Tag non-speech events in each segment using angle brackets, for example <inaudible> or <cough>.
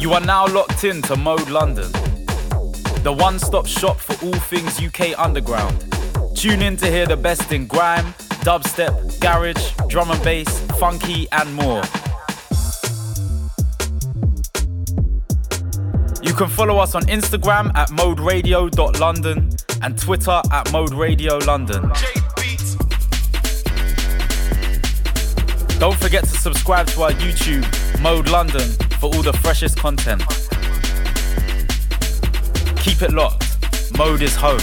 You are now locked in to Mode London, the one stop shop for all things UK underground. Tune in to hear the best in grime, dubstep, garage, drum and bass, funky, and more. You can follow us on Instagram at moderadio.london and Twitter at Mode Radio London. Don't forget to subscribe to our YouTube, Mode London, for all the freshest content. Keep it locked. Mode is home.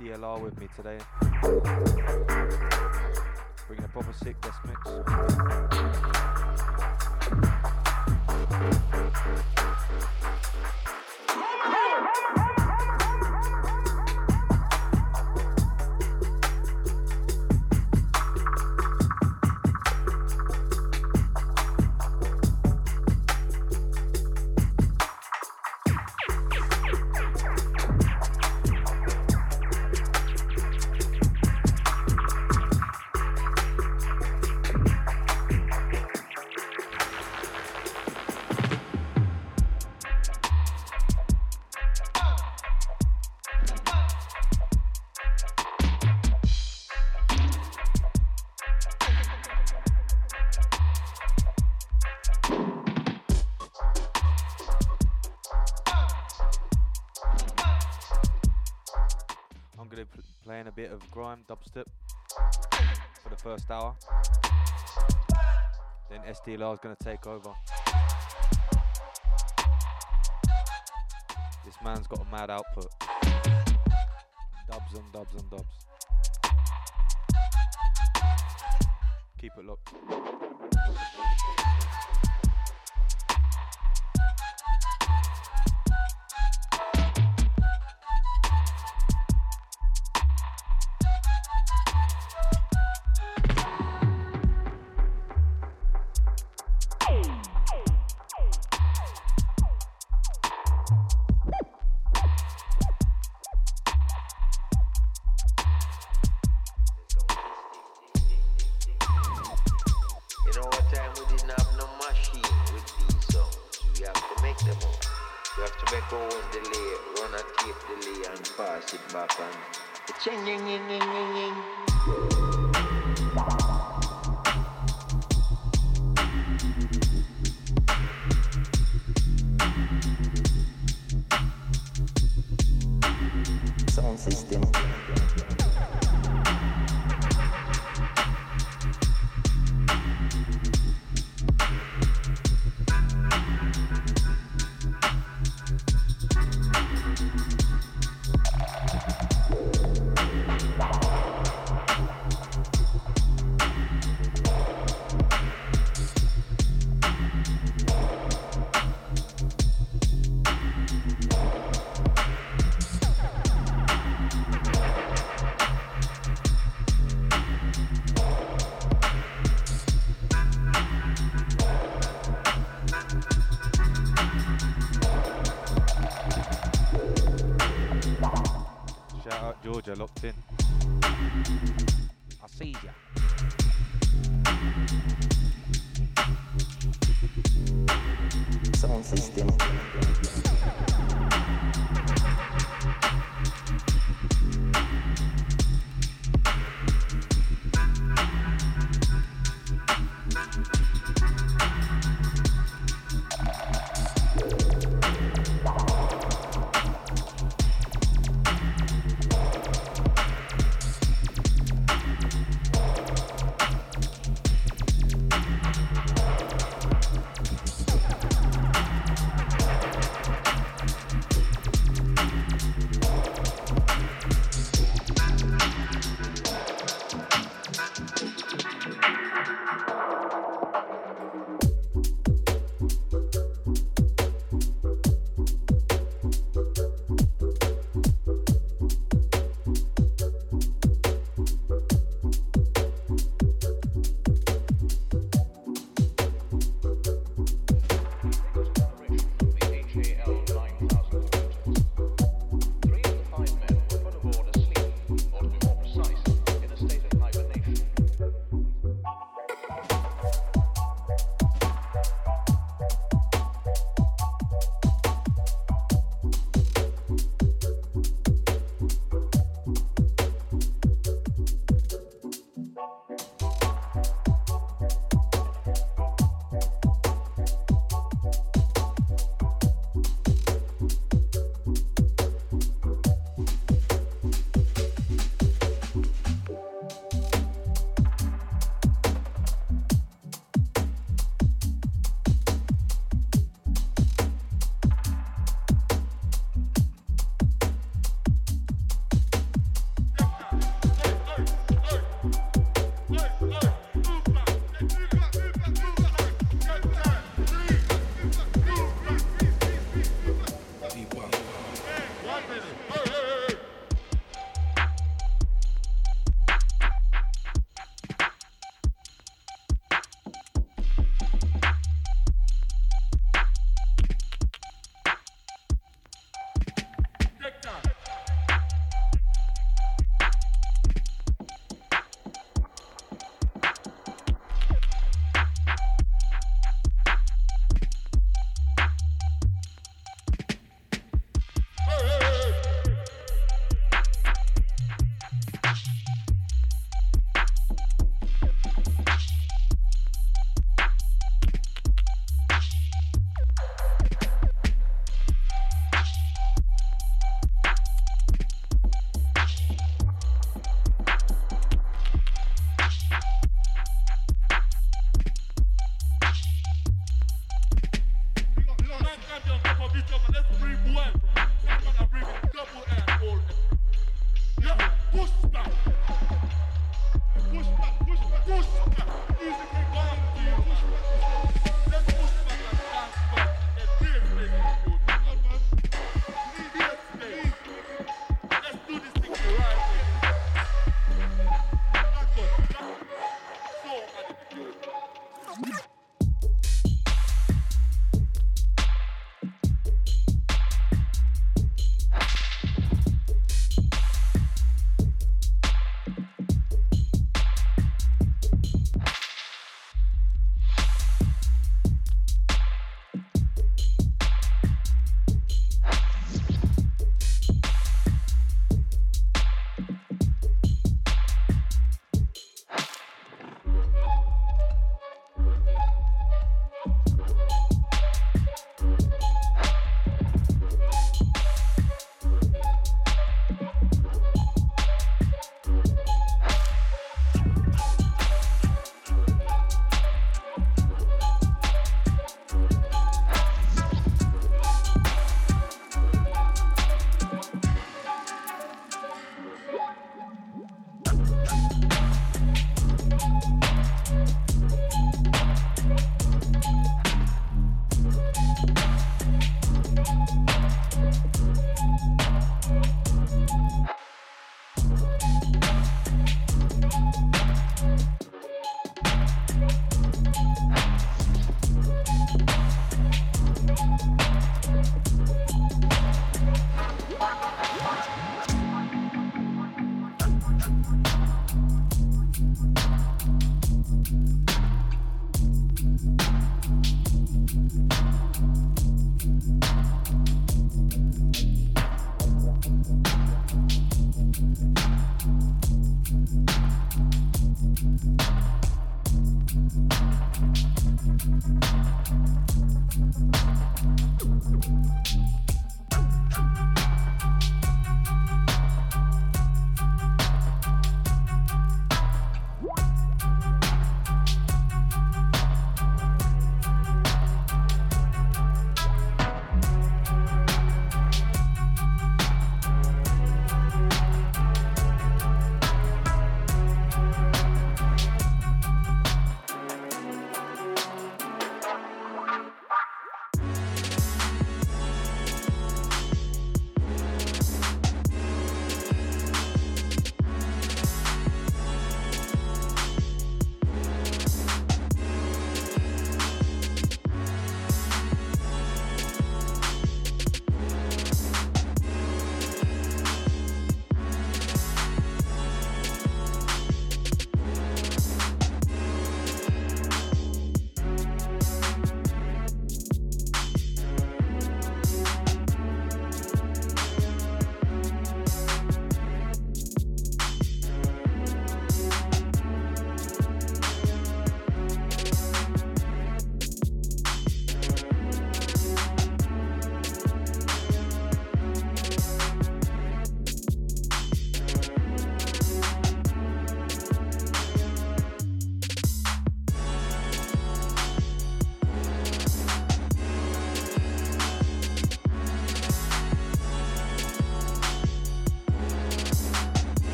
DLR with me today. Bringing a proper sick guest mix. Of grime dubstep for the first hour. Then SDLR is going to take over. This man's got a mad output. Dubs and dubs and dubs. Keep it locked.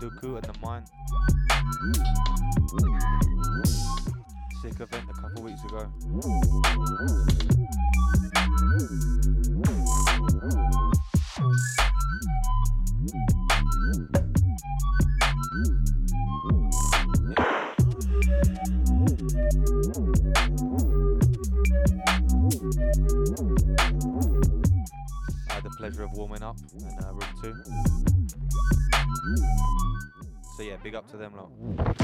Dooku and the Mine. Sick event a couple weeks ago. To them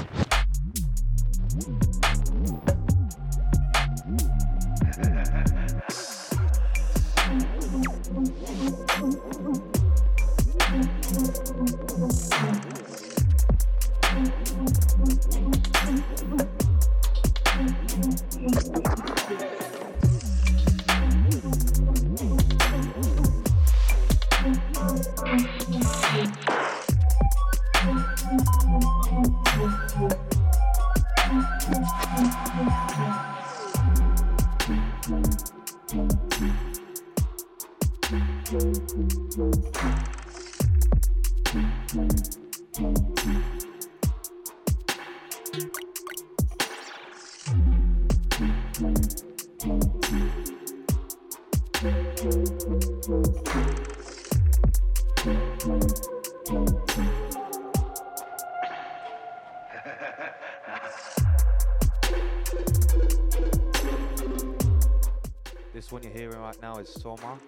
as Soma.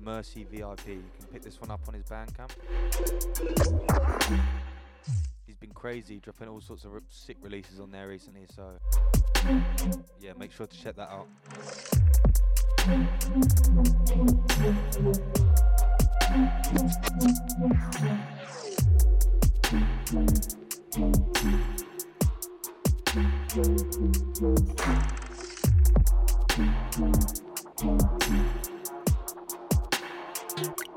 Mercy VIP. You can pick this one up on his Bandcamp. He's been crazy, dropping all sorts of sick releases on there recently, so yeah, make sure to check that out. Thank you.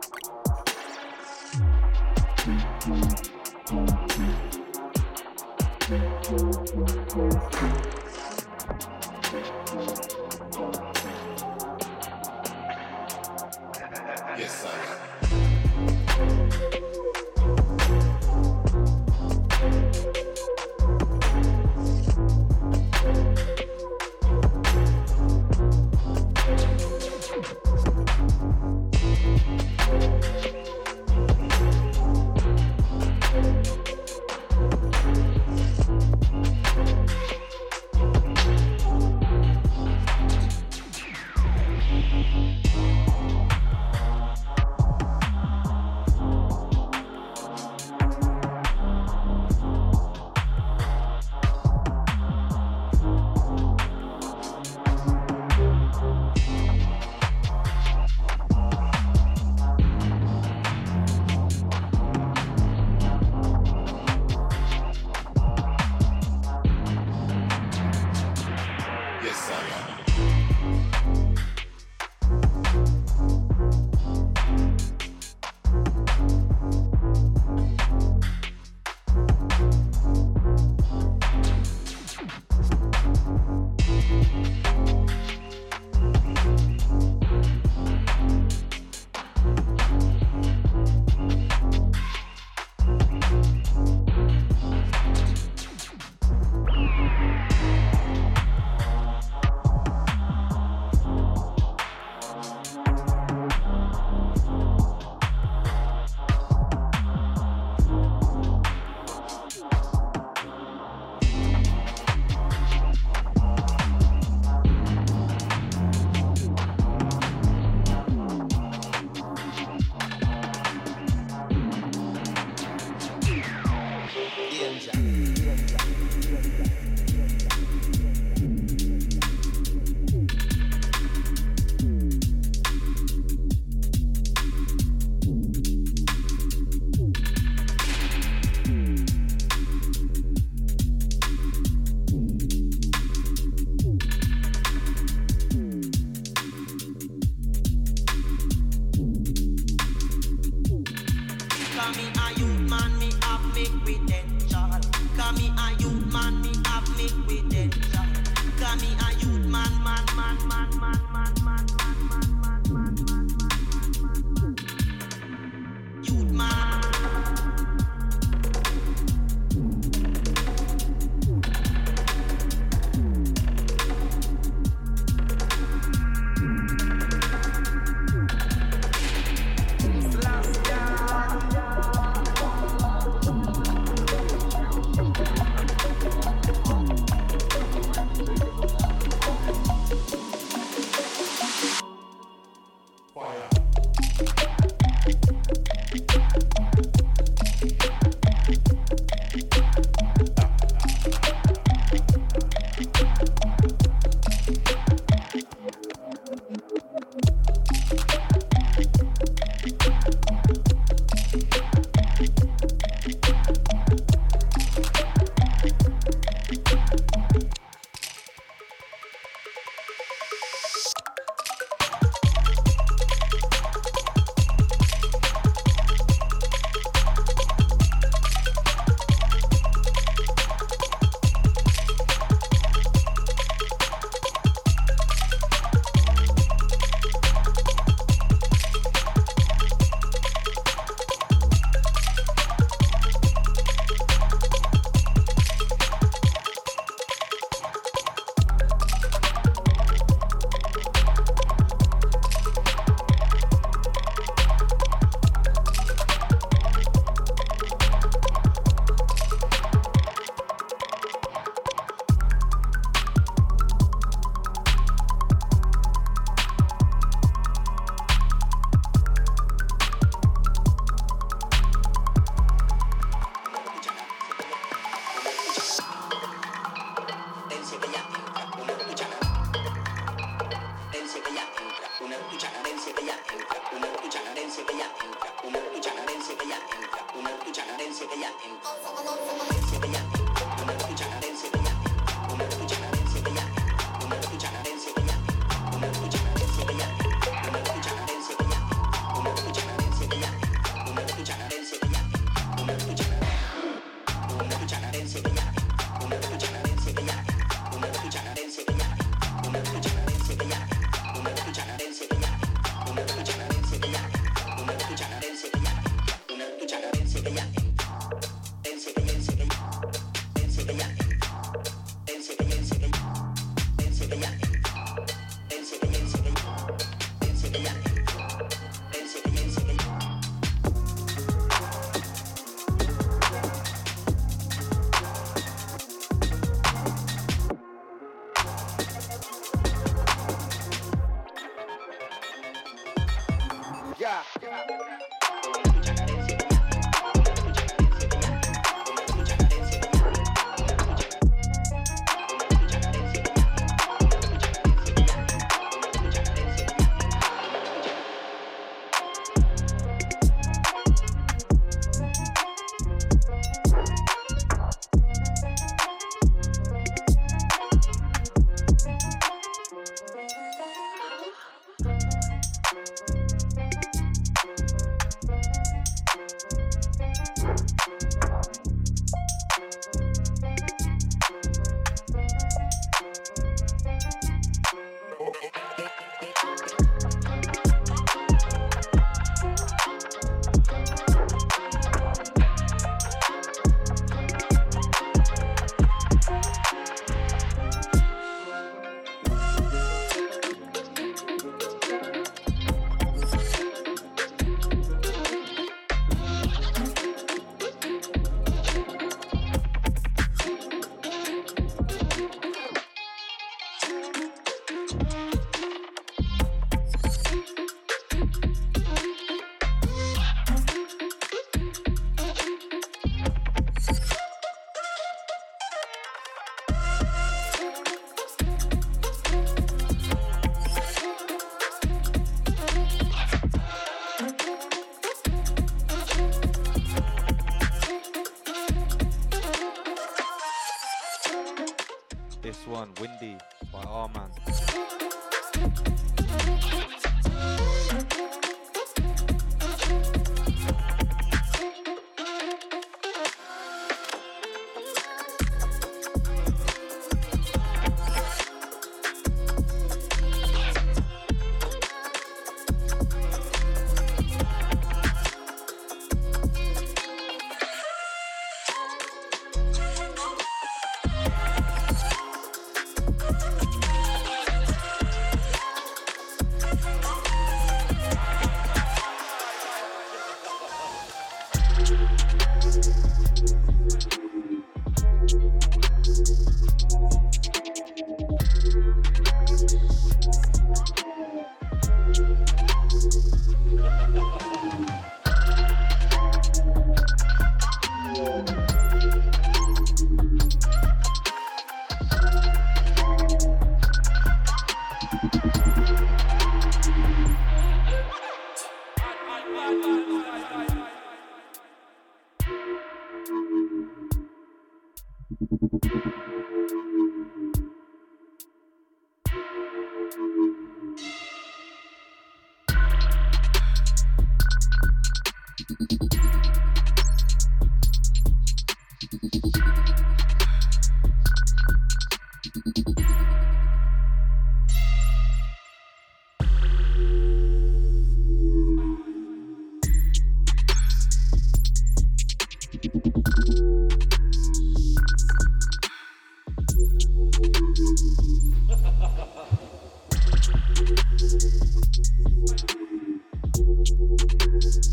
Thank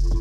you.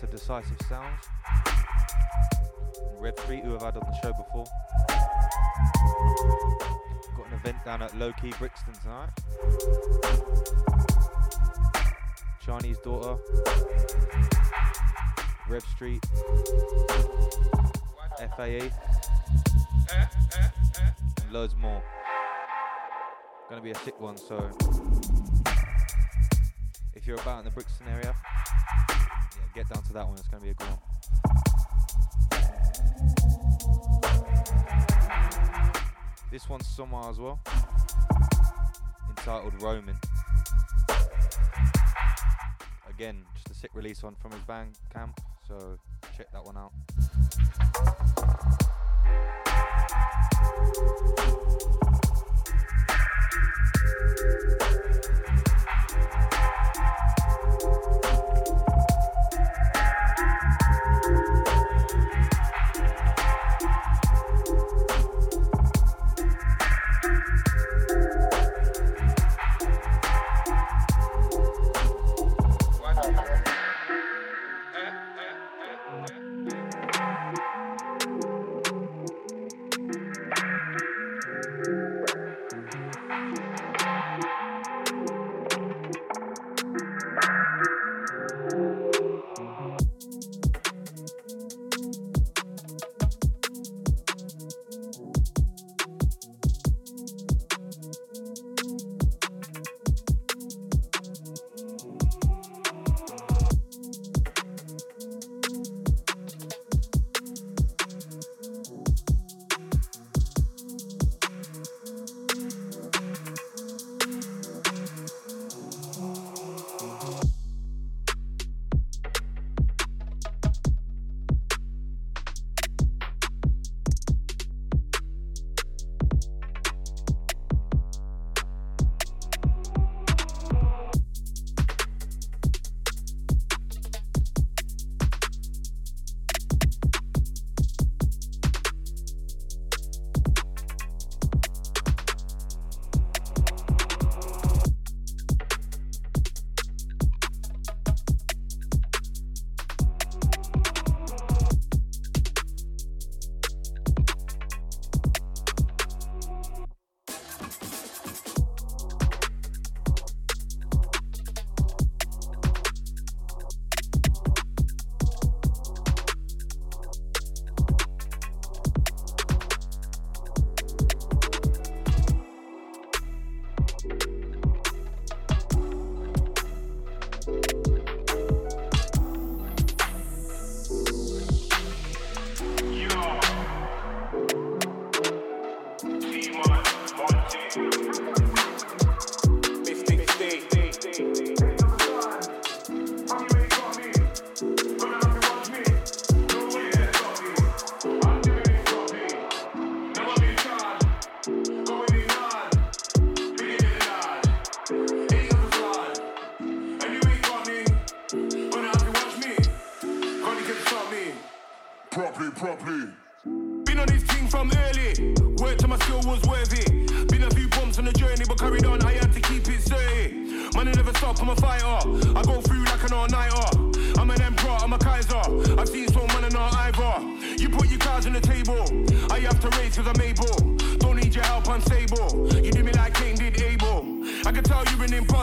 To Decisive Sounds, Red Street, who have had on the show before. Got an event Down at Low Key Brixton tonight. Chinese Daughter. Rev Street. FAE. And loads more. Gonna be a sick one, so if you're about in the get down to that one. It's going to be a good one. This one's Summer as well, entitled Roman. Again, just a sick release one from his band Camp, so check that one out.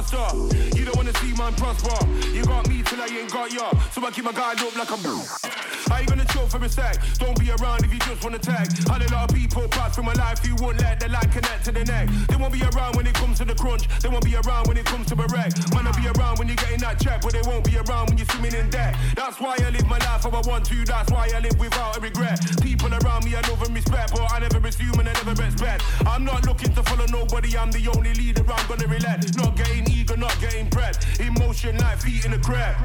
You don't wanna see man prosper. You got me till I ain't got ya. So I keep my guard up like I'm. <laughs> How you gonna chill for a sec? Don't be around if you just wanna tag. Had a lot of people pass through my life who won't let the line connect to the neck. They won't be around when it comes to the crunch. They won't be around when it comes to a wreck. Man, I be around when you're getting that check, but they won't be around when you're swimming in debt. That's why I live my life how I want to. That's why I live without a regret. People around me I love and respect, but I never assume and I never respect. I'm not looking to follow nobody. I'm the only leader. I'm gonna relent. Not getting bread. Emotion knife, eating a crab.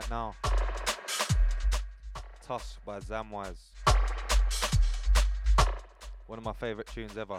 Right now. Tusk by Zamwise. One of my favourite tunes ever.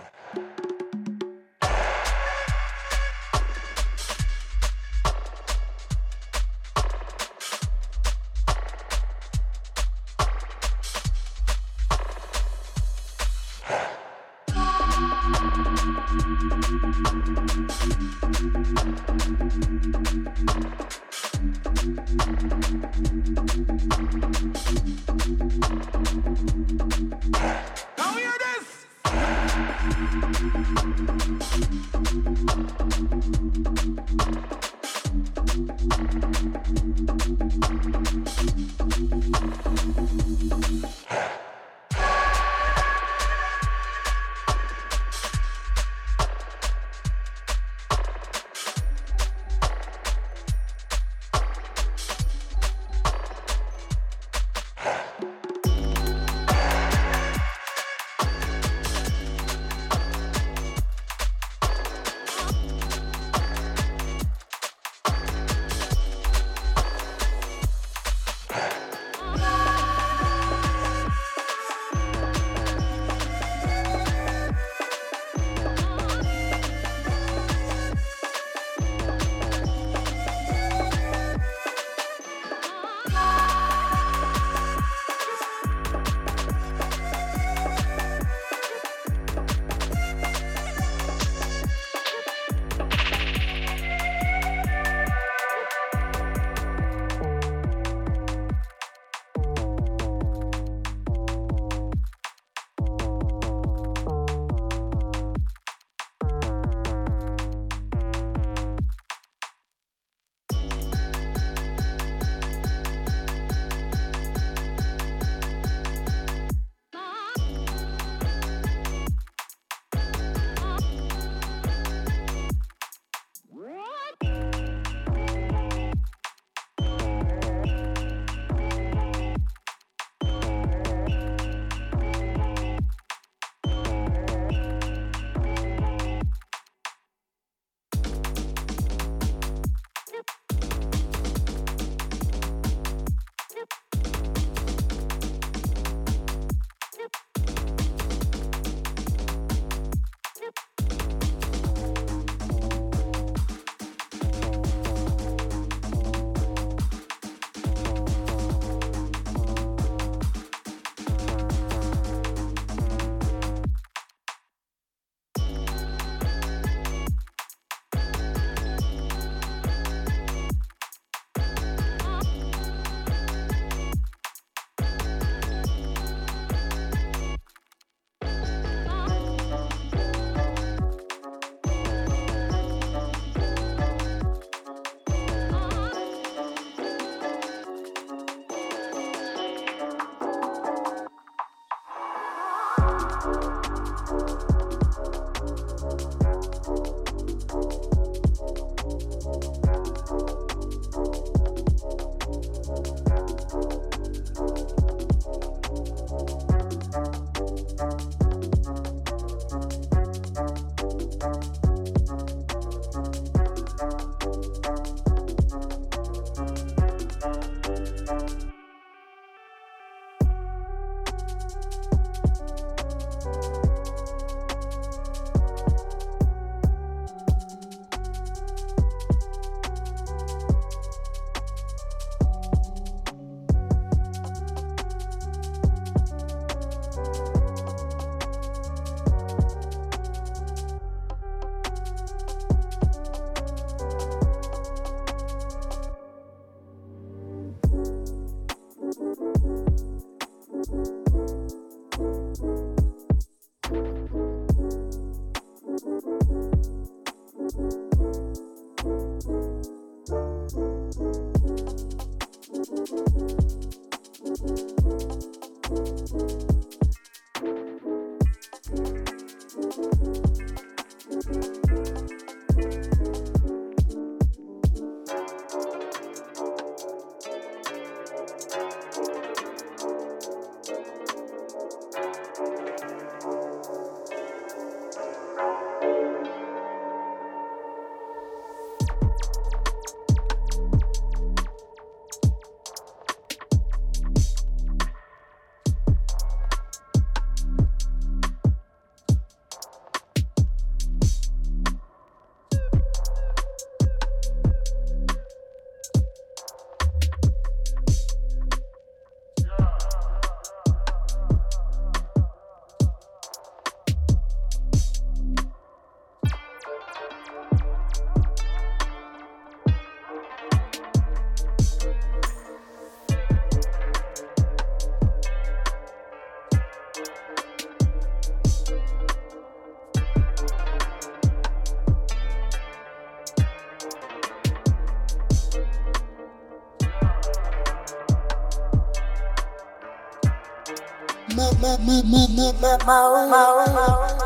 This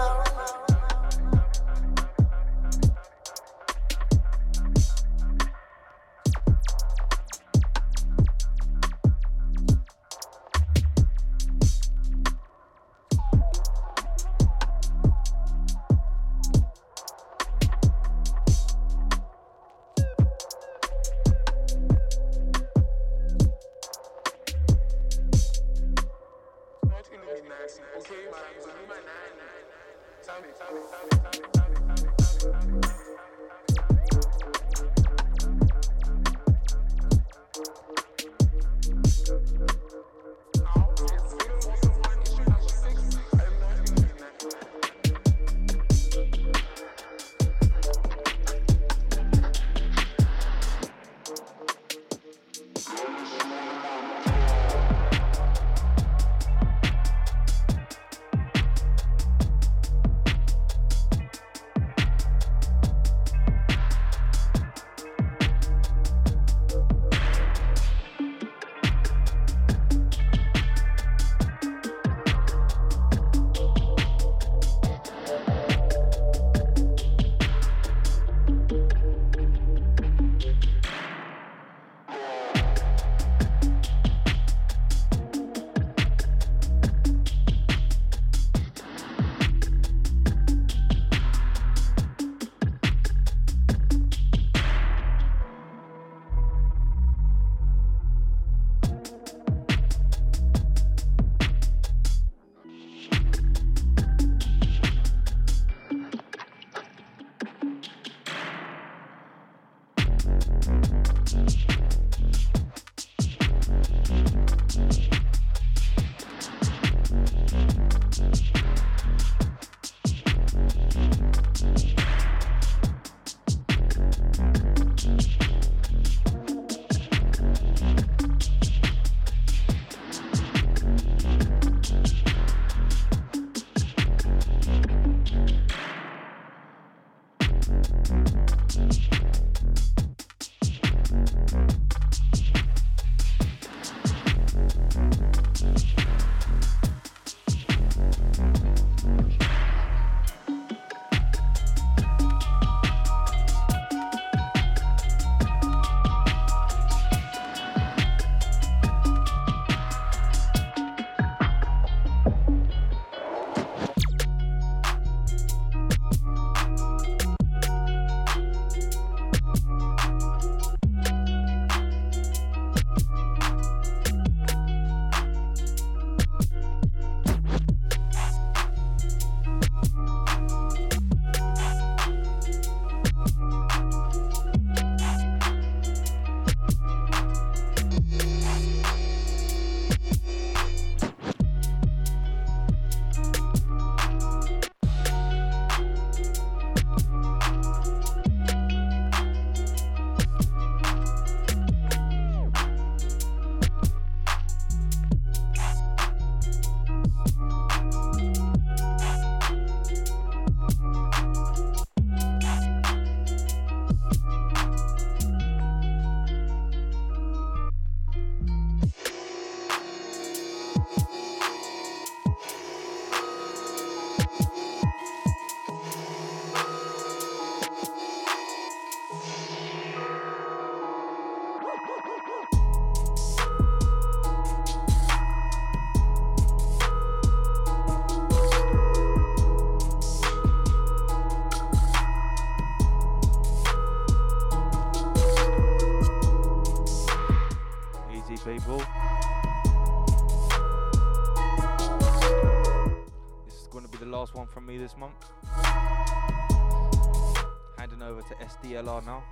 now.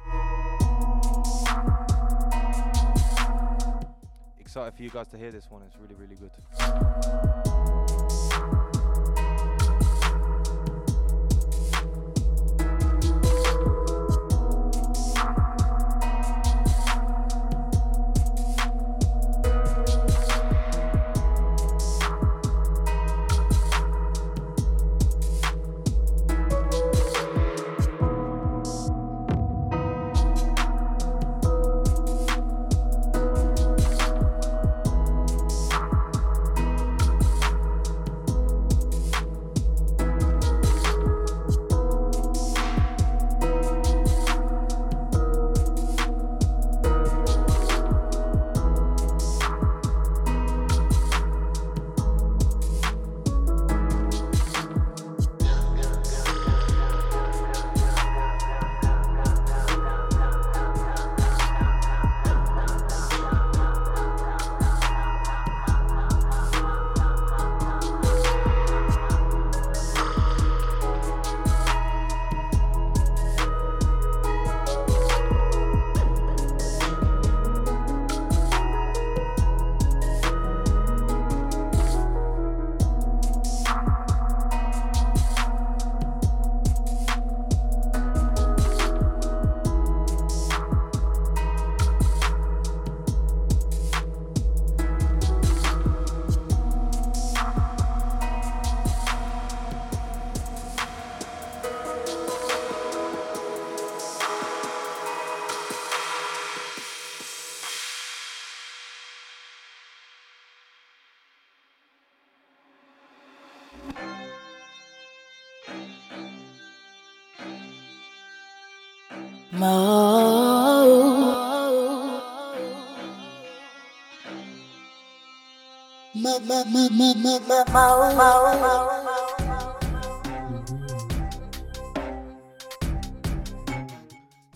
Excited for you guys to hear this one, it's really, really good.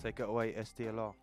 Take it away, SDLR.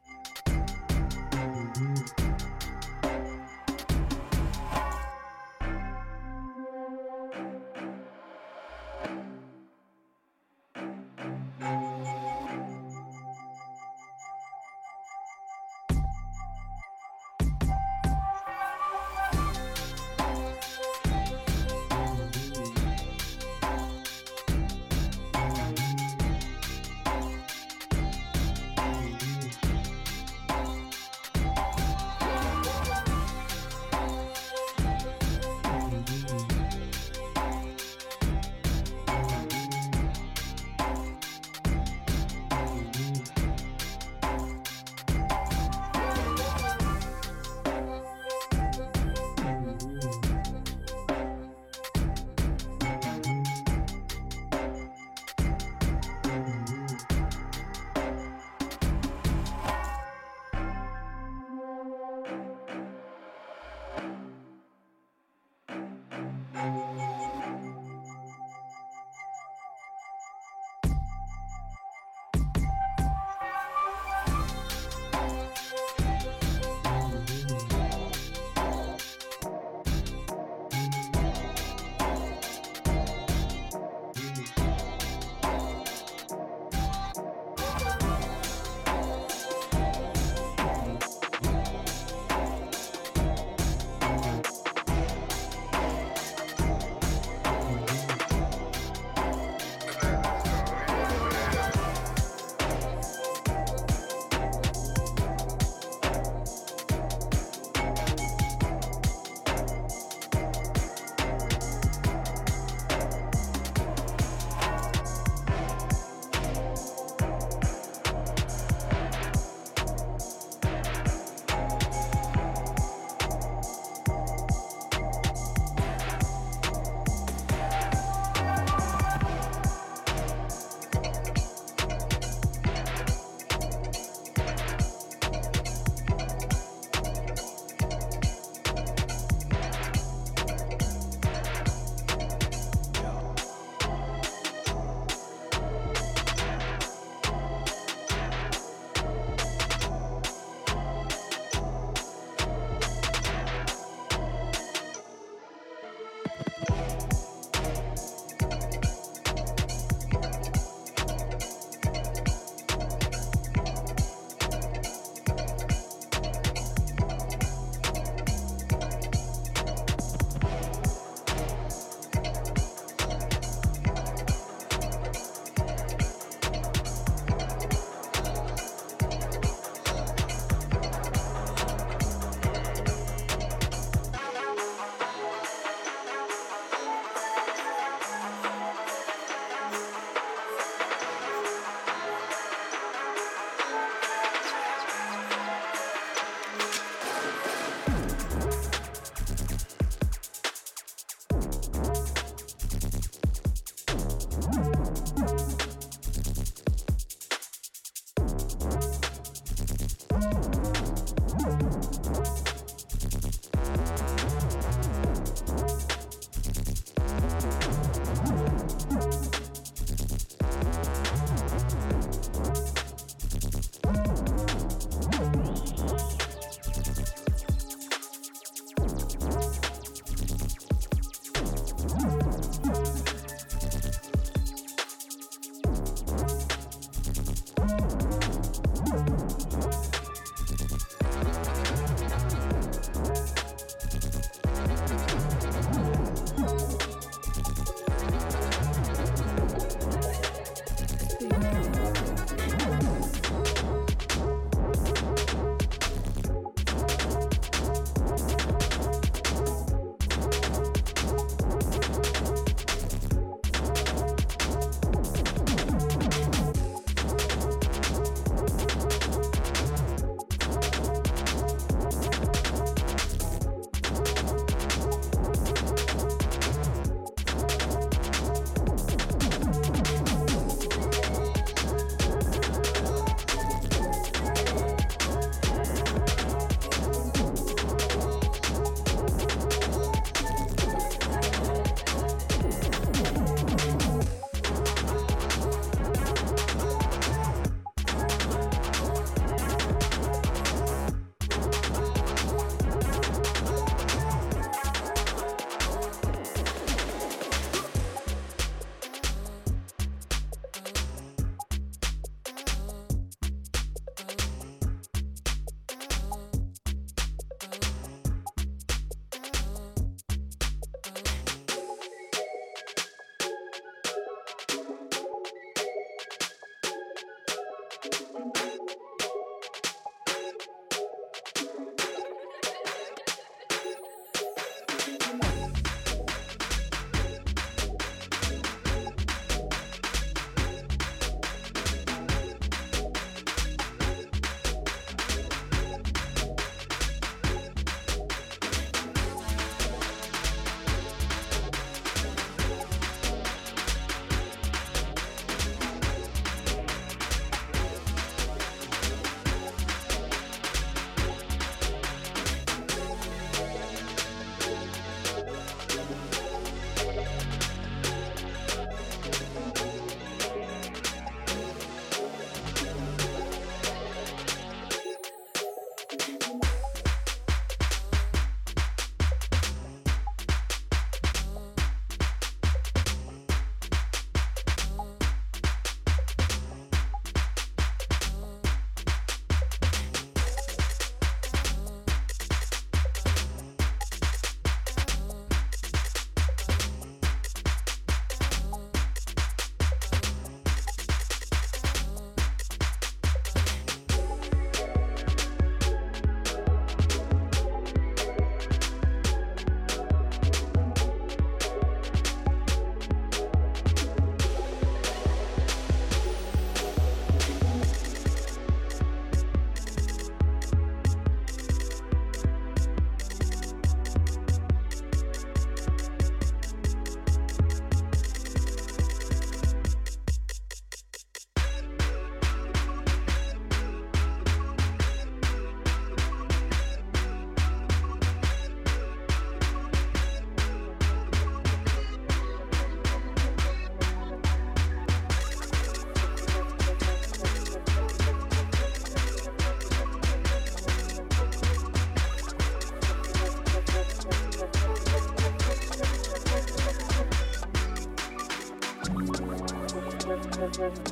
Down on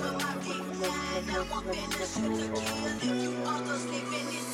the mountain, I want to sleep again. You are sleeping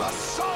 The Sons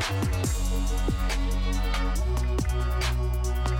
Thank you.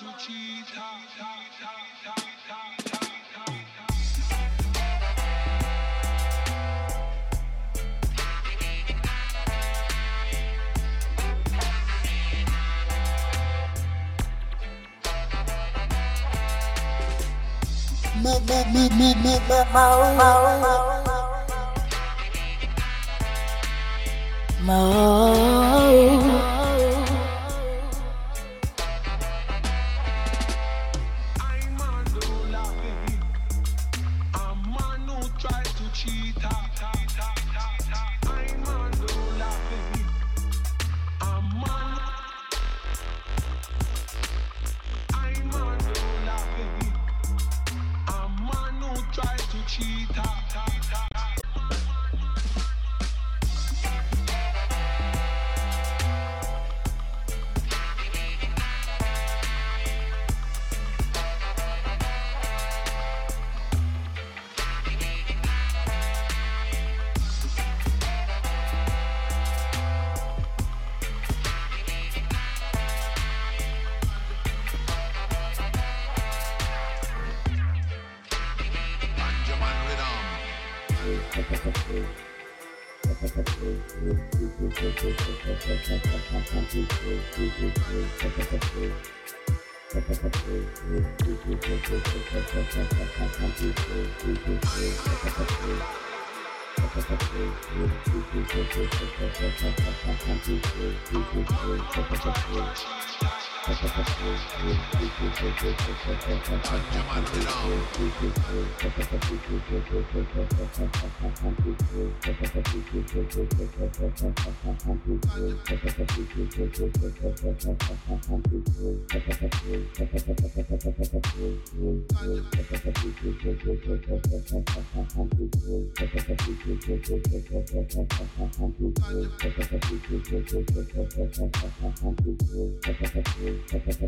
Me, me, me, me, me, me, mo, mo, mo. Mo.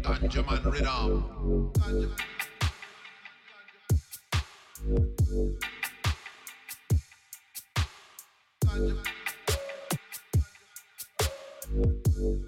Tanjaman Rhythm. Tanjaman. Yeah.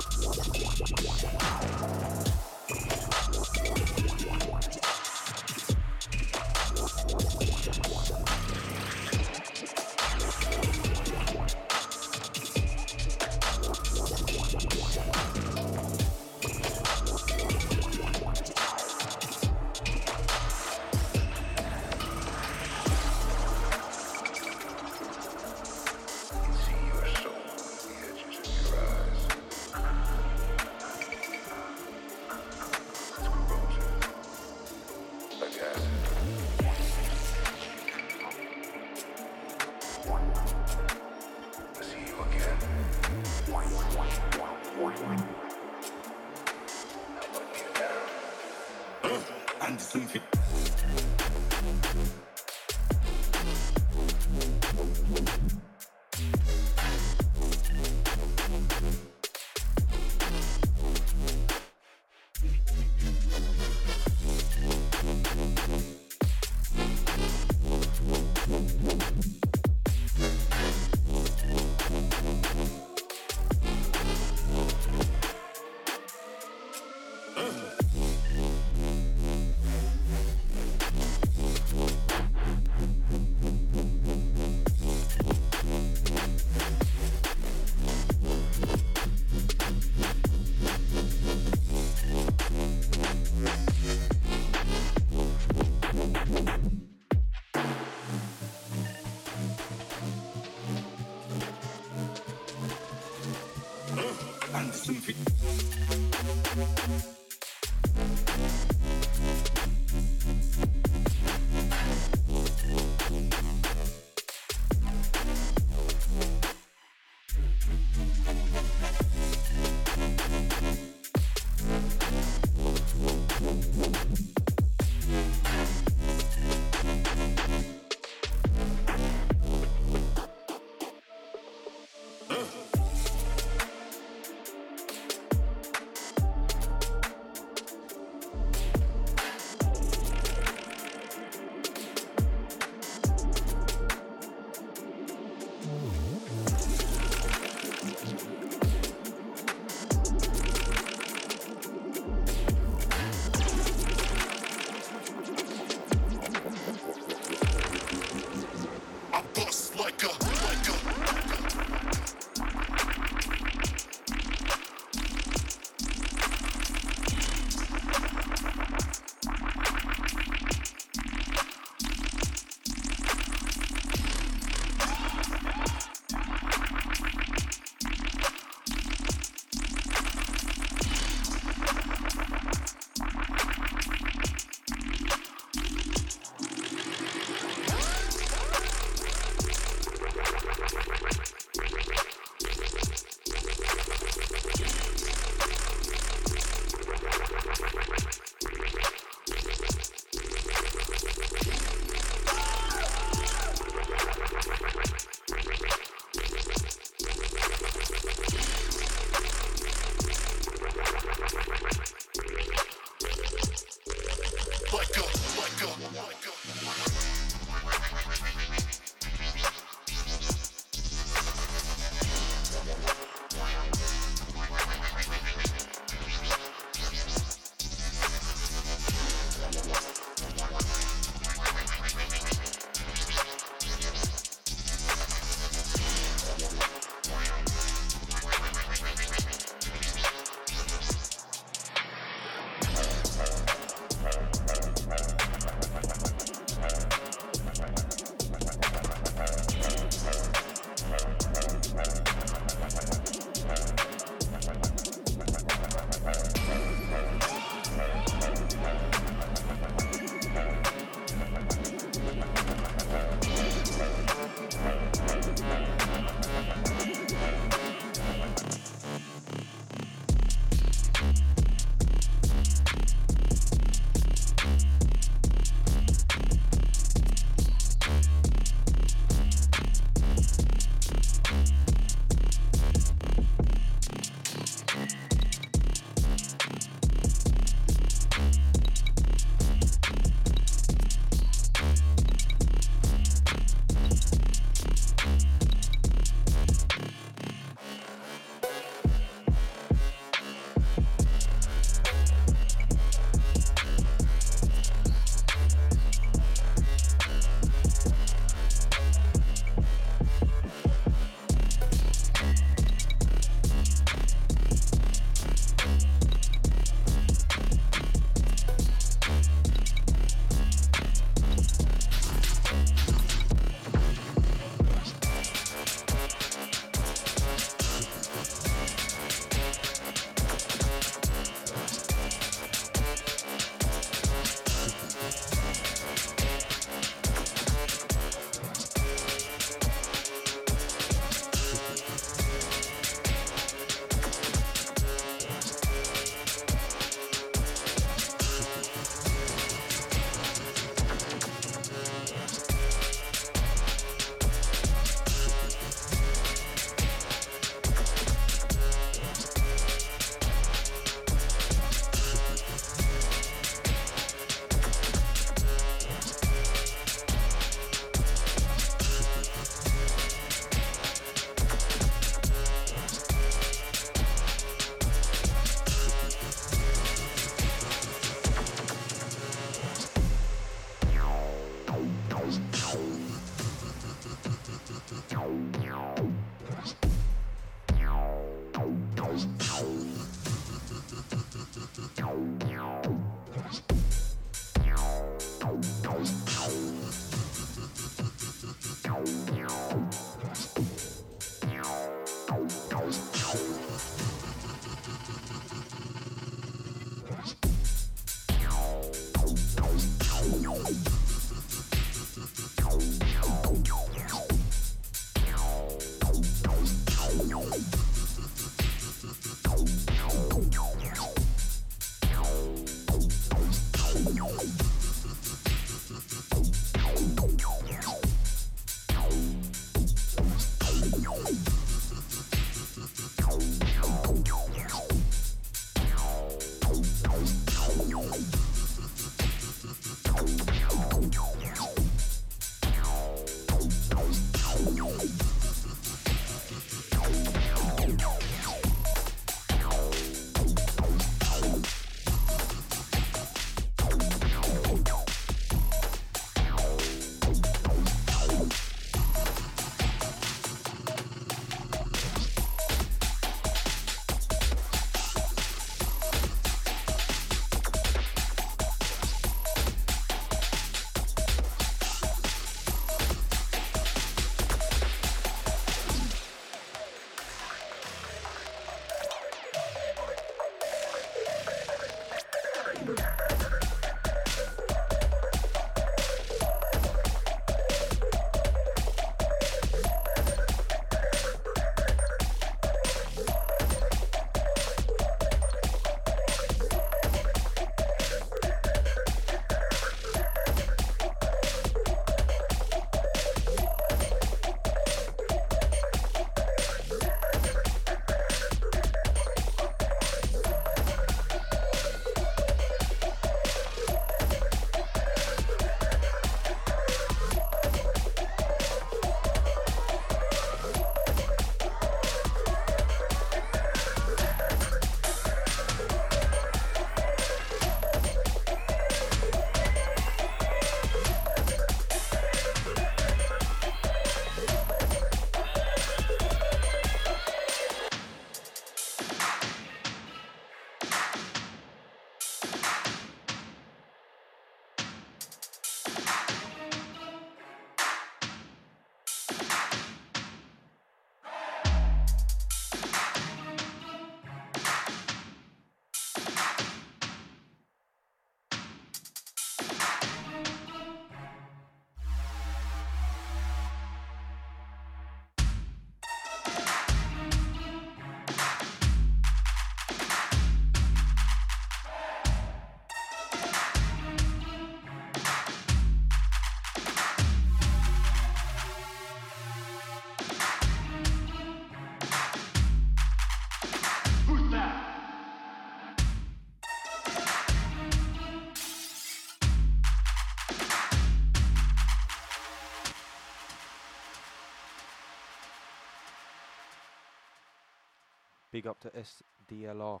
Big up to SDLR.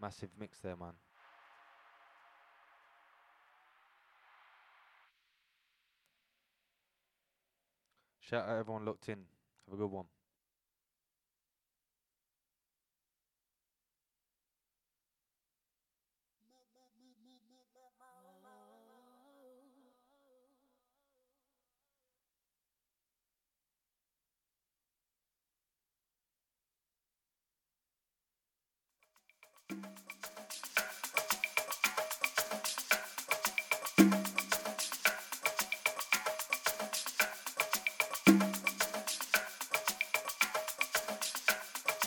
Massive mix there, man. Shout out everyone locked in. Have a good one.